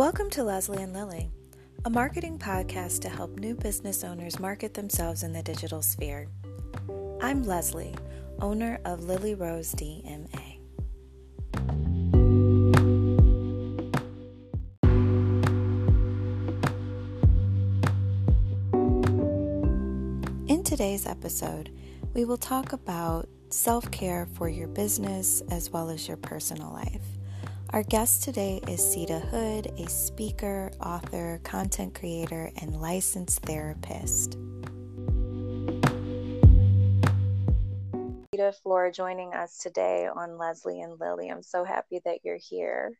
Welcome to Leslie and Lily, a marketing podcast to help new business owners market themselves in the digital sphere. I'm Leslie, owner of Lily Rose DMA. In today's episode, we will talk about self care for your business as well as your personal life. Our guest today is Seida Hood, a speaker, author, content creator, and licensed therapist. Seida for joining us today on Leslie and Lily. I'm so happy that you're here.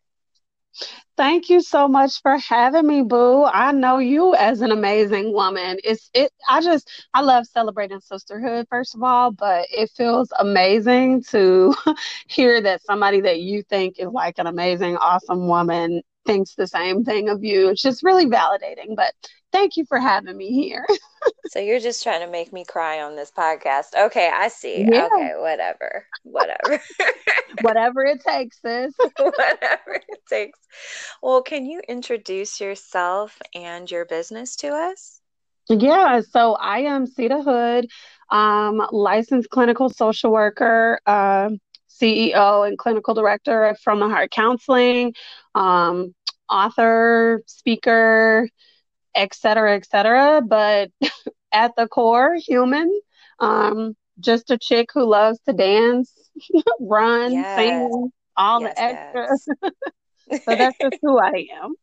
Thank you so much for having me, Boo. I know you as an amazing woman. It's it I just I love celebrating sisterhood first of all, but it feels amazing to hear that somebody that you think is like an amazing, awesome woman thinks the same thing of you. It's just really validating. But thank you for having me here. so you're just trying to make me cry on this podcast. Okay, I see. Yeah. Okay, whatever. Whatever. whatever it takes, sis. whatever it takes. Well, can you introduce yourself and your business to us? Yeah, so I am Seida Hood, um, licensed clinical social worker, uh, CEO and clinical director from the Heart Counseling, um, author, speaker, et cetera, et cetera. But at the core, human. Um, just a chick who loves to dance, run, yes. sing, all yes, the extras. Yes. so that's just who I am.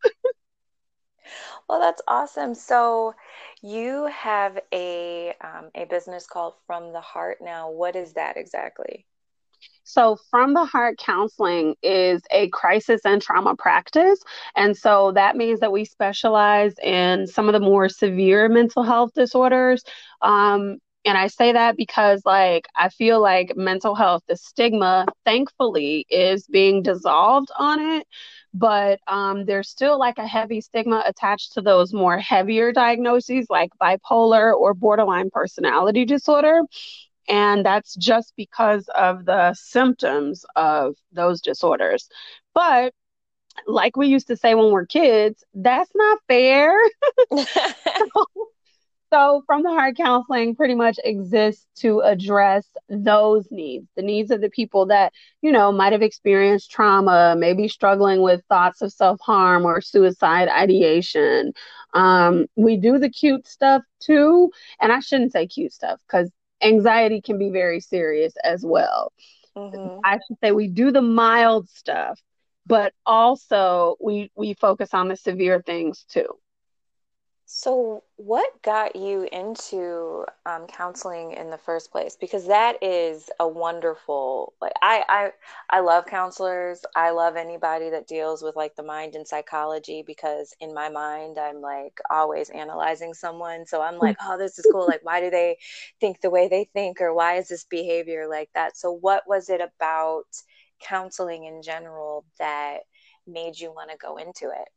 well, that's awesome. So you have a um, a business called From the Heart. Now, what is that exactly? So, From the Heart Counseling is a crisis and trauma practice. And so that means that we specialize in some of the more severe mental health disorders. Um, and I say that because, like, I feel like mental health, the stigma, thankfully, is being dissolved on it. But um, there's still like a heavy stigma attached to those more heavier diagnoses, like bipolar or borderline personality disorder. And that's just because of the symptoms of those disorders. But like we used to say when we're kids, that's not fair. so, so, from the heart counseling pretty much exists to address those needs, the needs of the people that, you know, might have experienced trauma, maybe struggling with thoughts of self harm or suicide ideation. Um, we do the cute stuff too. And I shouldn't say cute stuff because anxiety can be very serious as well. Mm-hmm. I should say we do the mild stuff, but also we we focus on the severe things too. So, what got you into um, counseling in the first place? Because that is a wonderful. Like, I, I, I love counselors. I love anybody that deals with like the mind and psychology. Because in my mind, I'm like always analyzing someone. So I'm like, oh, this is cool. Like, why do they think the way they think, or why is this behavior like that? So, what was it about counseling in general that made you want to go into it?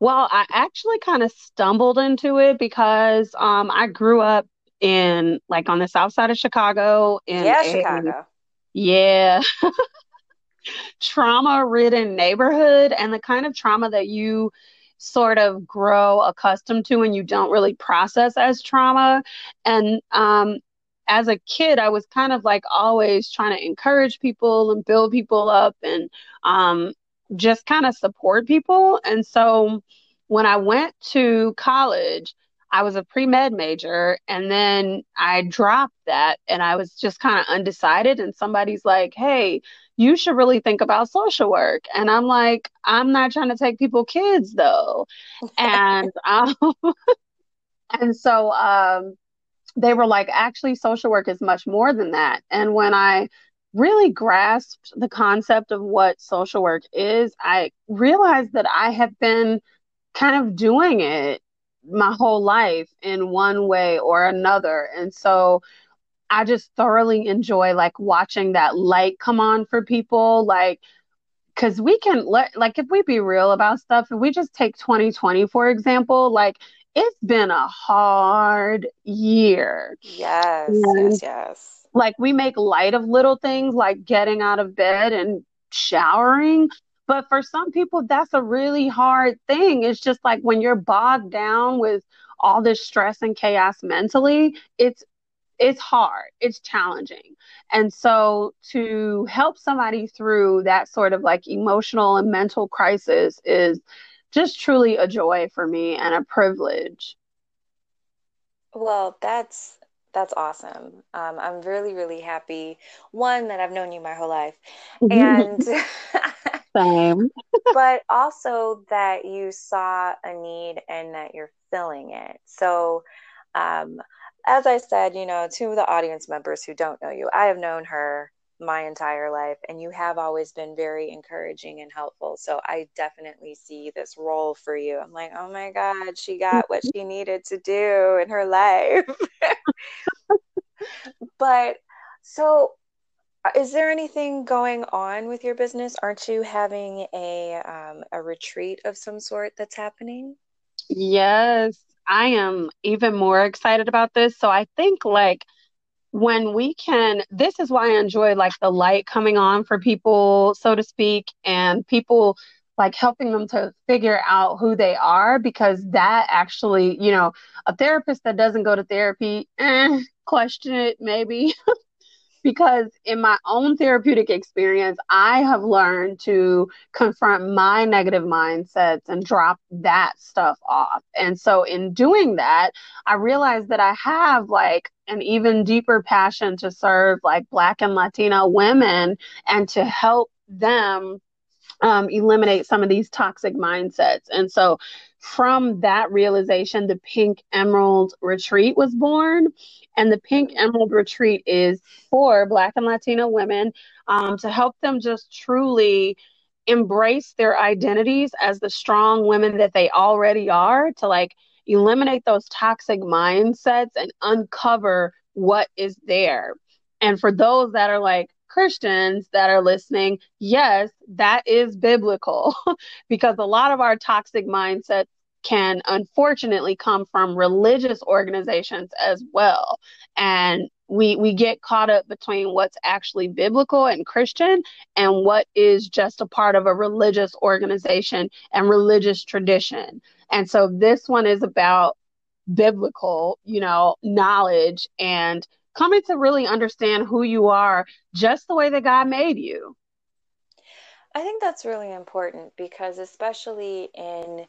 Well, I actually kind of stumbled into it because um, I grew up in like on the south side of Chicago. In yeah, a, Chicago. Yeah. trauma ridden neighborhood and the kind of trauma that you sort of grow accustomed to and you don't really process as trauma. And um, as a kid, I was kind of like always trying to encourage people and build people up and um, just kind of support people. And so when I went to college, I was a pre med major and then I dropped that and I was just kind of undecided. And somebody's like, hey, you should really think about social work. And I'm like, I'm not trying to take people kids though. and um, and so um, they were like, actually, social work is much more than that. And when I really grasped the concept of what social work is, I realized that I have been kind of doing it my whole life in one way or another. And so I just thoroughly enjoy like watching that light come on for people. Like, because we can let, like, if we be real about stuff, if we just take 2020, for example, like, it's been a hard year. Yes, and, yes, yes like we make light of little things like getting out of bed and showering But for some people, that's a really hard thing. It's just like when you're bogged down with all this stress and chaos mentally, it's it's hard, it's challenging. And so to help somebody through that sort of like emotional and mental crisis is just truly a joy for me and a privilege. Well, that's that's awesome. Um, I'm really, really happy. One, that I've known you my whole life, and same, but also that you saw a need and that you're filling it. So, um, as I said, you know, to the audience members who don't know you, I have known her my entire life and you have always been very encouraging and helpful. So i definitely see this role for you. I'm like oh my god she got what she needed to do in her life. But so uh, is there anything going on with your business? Aren't you having a um, a retreat of some sort that's happening? Yes i am even more excited about this. So i think like when we can this is why i enjoy like the light coming on for people so to speak and people like helping them to figure out who they are because that actually you know a therapist that doesn't go to therapy eh, question it maybe because in my own therapeutic experience, I have learned to confront my negative mindsets and drop that stuff off. And so in doing that, I realized that I have like an even deeper passion to serve like Black and Latina women and to help them um, eliminate some of these toxic mindsets. And so from that realization, the Pink Emerald Retreat was born. And the Pink Emerald Retreat is for Black and Latino women um, to help them just truly embrace their identities as the strong women that they already are, to like eliminate those toxic mindsets and uncover what is there. And for those that are like, Christians that are listening, yes, that is biblical because a lot of our toxic mindsets can unfortunately come from religious organizations as well. And we we get caught up between what's actually biblical and Christian and what is just a part of a religious organization and religious tradition. And so this one is about biblical, you know, knowledge and coming to really understand who you are just the way that God made you. I think that's really important because especially in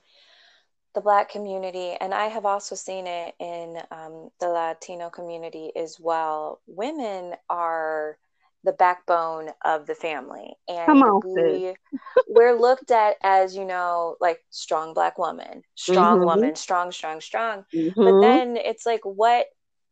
the black community and i have also seen it in um, the latino community as well women are the backbone of the family and on, we we're looked at as you know like strong black woman strong mm-hmm. woman strong strong strong mm-hmm. but then it's like what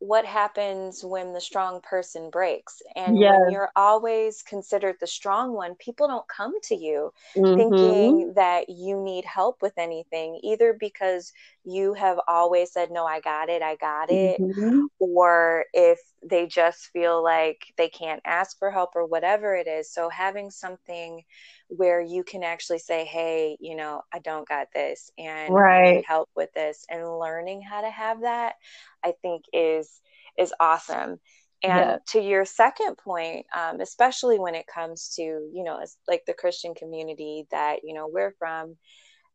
what happens when the strong person breaks and yes. when you're always considered the strong one people don't come to you mm-hmm. thinking that you need help with anything either because you have always said no i got it i got it mm-hmm. or if they just feel like they can't ask for help or whatever it is so having something where you can actually say hey you know i don't got this and right. Help with this and learning how to have that i think is is awesome and yeah. to your second point um, especially when it comes to you know like the christian community that you know we're from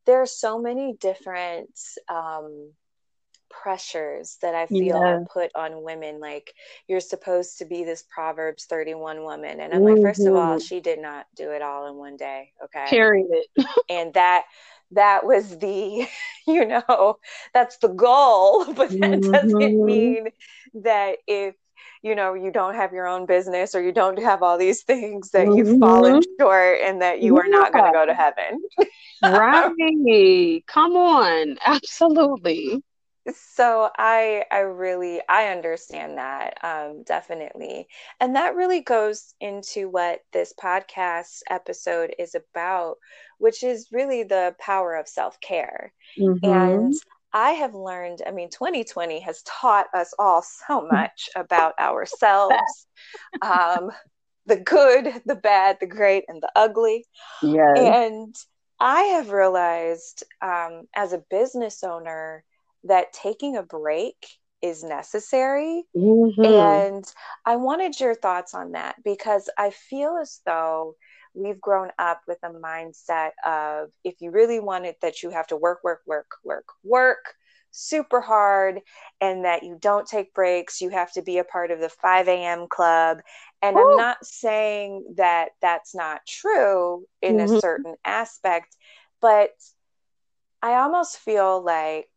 there are so many different um, pressures that I feel yeah. are put on women. Like you're supposed to be this Proverbs 31 woman. And I'm mm-hmm. like, first of all, mm-hmm. she did not do it all in one day. Okay. Period. and that that was the, you know, that's the goal. But that mm-hmm. doesn't mean that if you know you don't have your own business or you don't have all these things that mm-hmm. you've fallen short and that you yeah. are not going to go to heaven right come on absolutely so i i really i understand that um, definitely and that really goes into what this podcast episode is about which is really the power of self-care mm-hmm. and i have learned i mean 2020 has taught us all so much about ourselves um, the good the bad the great and the ugly yes. and i have realized um, as a business owner that taking a break is necessary. Mm-hmm. And I wanted your thoughts on that because I feel as though we've grown up with a mindset of if you really want it, that you have to work, work, work, work, work super hard and that you don't take breaks. You have to be a part of the 5 a.m. club. And Ooh. I'm not saying that that's not true in mm-hmm. a certain aspect, but I almost feel like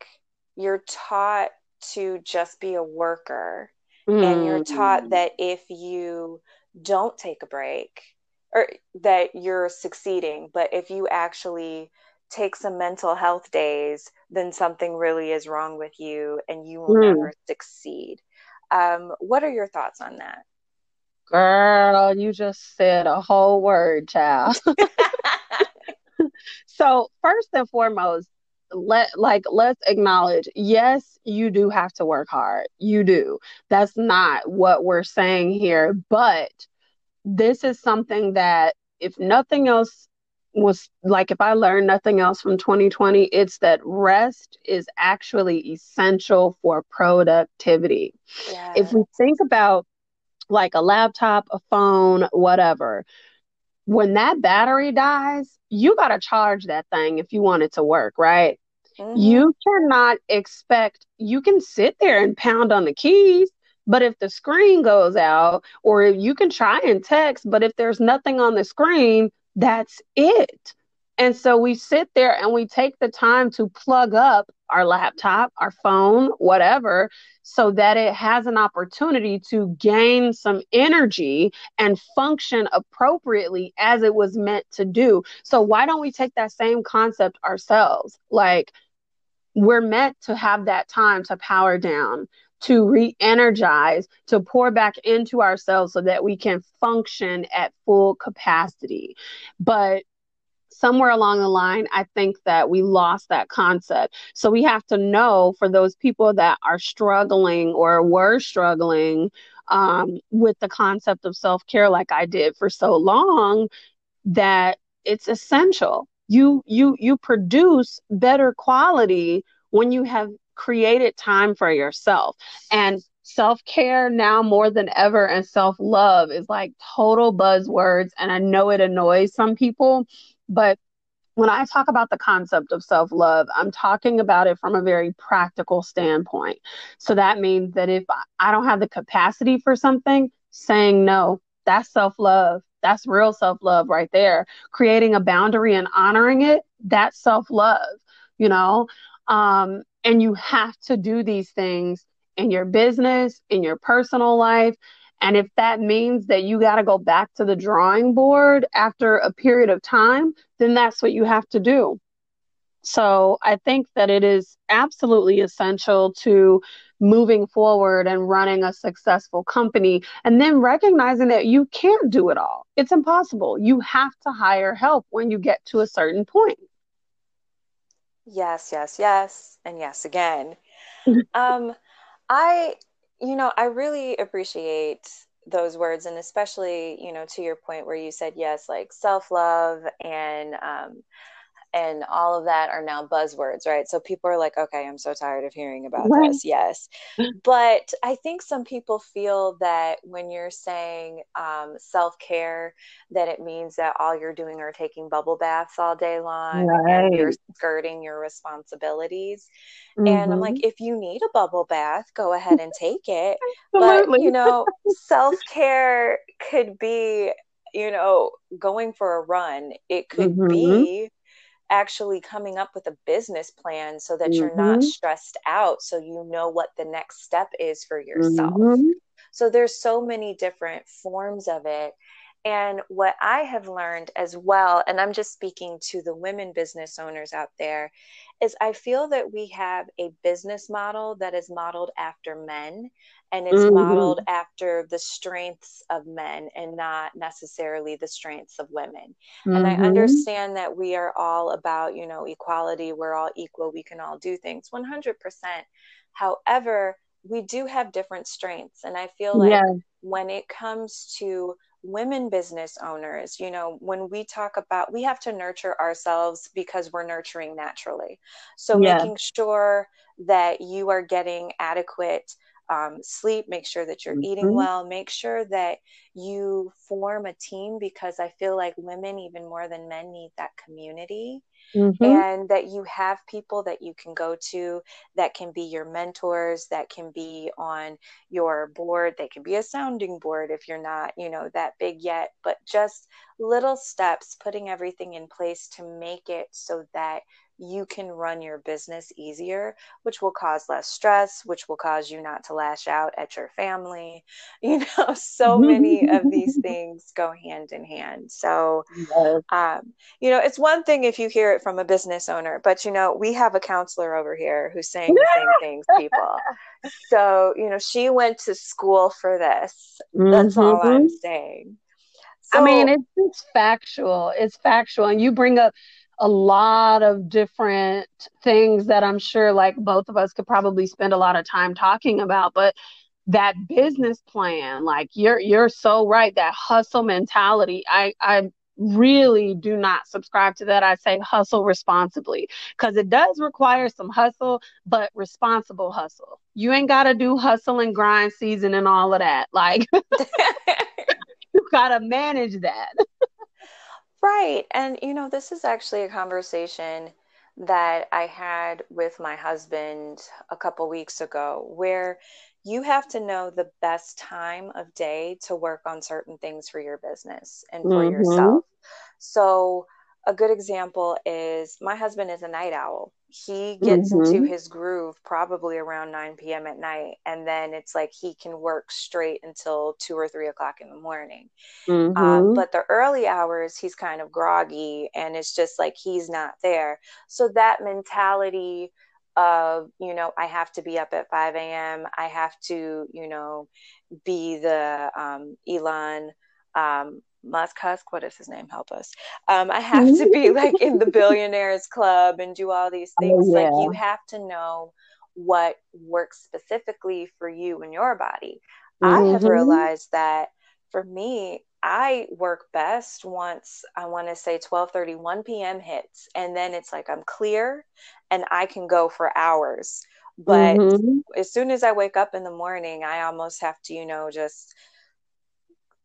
you're taught to just be a worker. Mm. And you're taught mm. that if you don't take a break, or that you're succeeding, but if you actually take some mental health days, then something really is wrong with you and you will mm. never succeed. Um, what are your thoughts on that? Girl, you just said a whole word, child. so, first and foremost, let like let's acknowledge yes you do have to work hard you do that's not what we're saying here but this is something that if nothing else was like if I learned nothing else from 2020, it's that rest is actually essential for productivity. Yes. If we think about like a laptop, a phone, whatever, when that battery dies, you got to charge that thing if you want it to work, right? Mm-hmm. You cannot expect, you can sit there and pound on the keys, but if the screen goes out, or you can try and text, but if there's nothing on the screen, that's it. And so we sit there and we take the time to plug up our laptop, our phone, whatever, so that it has an opportunity to gain some energy and function appropriately as it was meant to do. So, why don't we take that same concept ourselves? Like, we're meant to have that time to power down to re energize, to pour back into ourselves so that we can function at full capacity. But somewhere along the line, I think that we lost that concept. So we have to know for those people that are struggling or were struggling um, with the concept of self care, like I did for so long, that it's essential. You you you produce better quality when you have created time for yourself. And self care now more than ever and self love is like total buzzwords. And I know it annoys some people, but when I talk about the concept of self love, I'm talking about it from a very practical standpoint. So that means that if I don't have the capacity for something, saying no, that's self love. That's real self love right there. Creating a boundary and honoring it, that's self love, you know? Um, and you have to do these things in your business, in your personal life. And if that means that you got to go back to the drawing board after a period of time, then that's what you have to do. So I think that it is absolutely essential to moving forward and running a successful company and then recognizing that you can't do it all. It's impossible. You have to hire help when you get to a certain point. Yes, yes, yes, and yes again. um, I, you know, I really appreciate those words, and especially, you know, to your point where you said yes, like self love and um, and all of that are now buzzwords, right? So people are like, okay, I'm so tired of hearing about right. this. Yes. But I think some people feel that when you're saying um, self care, that it means that all you're doing are taking bubble baths all day long right. and you're skirting your responsibilities. Mm-hmm. And I'm like, mm-hmm. if you need a bubble bath, go ahead and take it. but, you know, self care could be, you know, going for a run. It could mm-hmm. be actually coming up with a business plan so that mm-hmm. you're not mm-hmm. stressed out so you know what the next step is for yourself mm-hmm. so there's so many different forms of it and what i have learned as well and i'm just speaking to the women business owners out there is i feel that we have a business model that is modeled after men and it's mm-hmm. modeled after the strengths of men and not necessarily the strengths of women mm-hmm. and i mm-hmm. understand that we are all about you know equality we're all equal we can all do things 100% however we do have different strengths and i feel like yeah. when it comes to women business owners you know when we talk about we have to nurture ourselves because we're nurturing naturally so yeah. making sure that you are getting adequate um, sleep, make sure that you're mm-hmm. eating well, make sure that you form a team because I feel like women, even more than men, need that community. Mm-hmm. And that you have people that you can go to that can be your mentors, that can be on your board, they can be a sounding board if you're not, you know, that big yet, but just little steps, putting everything in place to make it so that you can run your business easier, which will cause less stress, which will cause you not to lash out at your family. You know, so many of these things go hand in hand. So, um, you know, it's one thing if you hear it from a business owner, but you know, we have a counselor over here who's saying the same things, people. So, you know, she went to school for this. That's mm-hmm. all I'm mm-hmm. saying. So, I mean, it's, it's factual. It's factual. And you bring up a lot of different things that I'm sure like both of us could probably spend a lot of time talking about but that business plan like you're you're so right that hustle mentality I I really do not subscribe to that. I say hustle responsibly cuz it does require some hustle but responsible hustle. You ain't got to do hustle and grind season and all of that. Like you got to manage that Right. And, you know, this is actually a conversation that I had with my husband a couple weeks ago where you have to know the best time of day to work on certain things for your business and for mm-hmm. yourself. So, a good example is my husband is a night owl. He gets mm-hmm. into his groove probably around 9 p.m. at night, and then it's like he can work straight until two or three o'clock in the morning. Um, mm-hmm. Um, but the early hours, he's kind of groggy, and it's just like he's not there. So that mentality of, you know, I have to be up at 5 a.m., I have to, you know, be the um, Elon. Um, Musk Husk, what is his name? Help us. Um, I have to be like in the billionaires club and do all these oh, things. Oh, yeah. Like you have to know what works specifically for you and your body. Mm-hmm. I have mm-hmm. realized that for me, I work best once I want to say 12 31 p.m. hits, and then it's like I'm clear and I can go for hours. But mm-hmm. as soon as I wake up in the morning, I almost have to, you know, just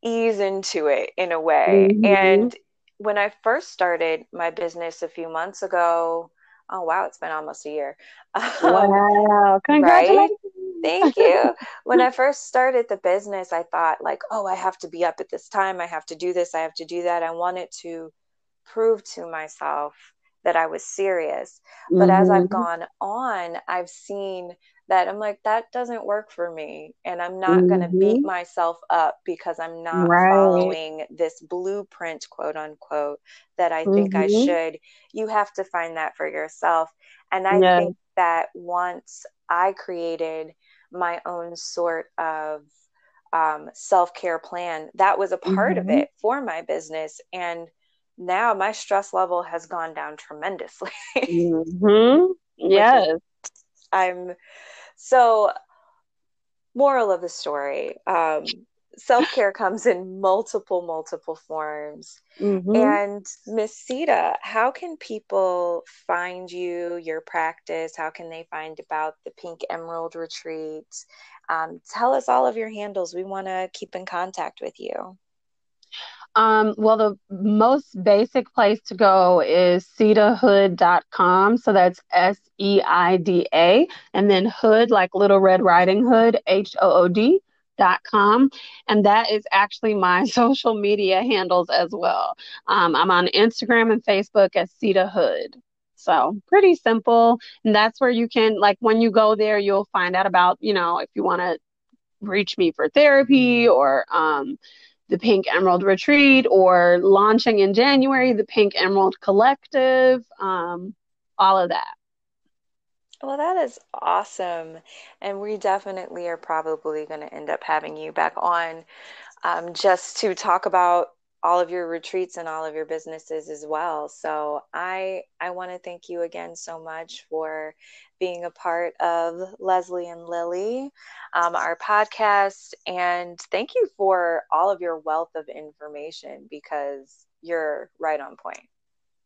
ease into it in a way. Mm-hmm. And when I first started my business a few months ago, oh wow, it's been almost a year. Wow, congratulations. Right? Thank you. when I first started the business, I thought like, oh, I have to be up at this time, I have to do this, I have to do that. I wanted to prove to myself that I was serious. But mm-hmm. as I've mm-hmm. gone on, I've seen that I'm like, that doesn't work for me. And I'm not mm-hmm. going to beat myself up because I'm not right. following this blueprint, quote unquote, that I think mm-hmm. I should. You have to find that for yourself. And I yeah. think that once I created my own sort of um, self care plan, that was a part mm-hmm. of it for my business. And now my stress level has gone down tremendously. mm-hmm. Yes. I'm so, moral of the story um, self care comes in multiple, multiple forms. Mm-hmm. And Miss Seida, how can people find you, your practice? How can they find about the Pink Emerald Retreat? Um, tell us all of your handles. We want to keep in contact with you. Um, well, the most basic place to go is seidahood.com. So that's S E I D A, and then hood, like Little Red Riding Hood, H O O D. Dot com and that is actually my social media handles as well. Um, I'm on Instagram and Facebook as Seida Hood. So pretty simple. And that's where you can, like, when you go there, you'll find out about, you know, if you want to reach me for therapy or, um, the Pink Emerald Retreat or launching in January, the Pink Emerald Collective, um, all of that. Well, that is awesome. And we definitely are probably going to end up having you back on um, just to talk about all of your retreats and all of your businesses as well. So I I want to thank you again so much for being a part of Leslie and Lily, um, our podcast, and thank you for all of your wealth of information because you're right on point.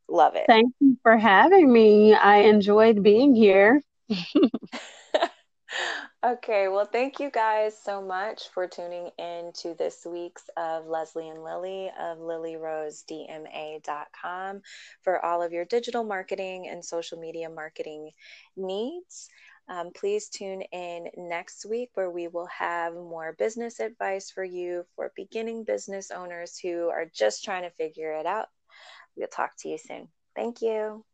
Love it. Thank you for having me. I enjoyed being here. okay, well, thank you guys so much for tuning in to this week's of Leslie and Lily of lilyrosedma.com for all of your digital marketing and social media marketing needs. Um, please tune in next week where we will have more business advice for you for beginning business owners who are just trying to figure it out. We'll talk to you soon. Thank you.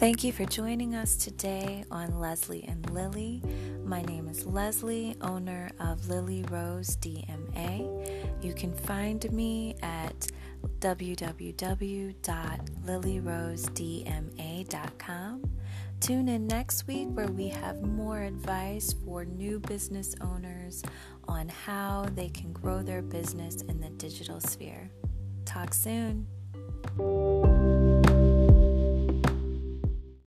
Thank you for joining us today on Leslie and Lily. My name is Leslie, owner of Lily Rose DMA. You can find me at www.lilyrosedma.com. Tune in next week where we have more advice for new business owners on how they can grow their business in the digital sphere. Talk soon.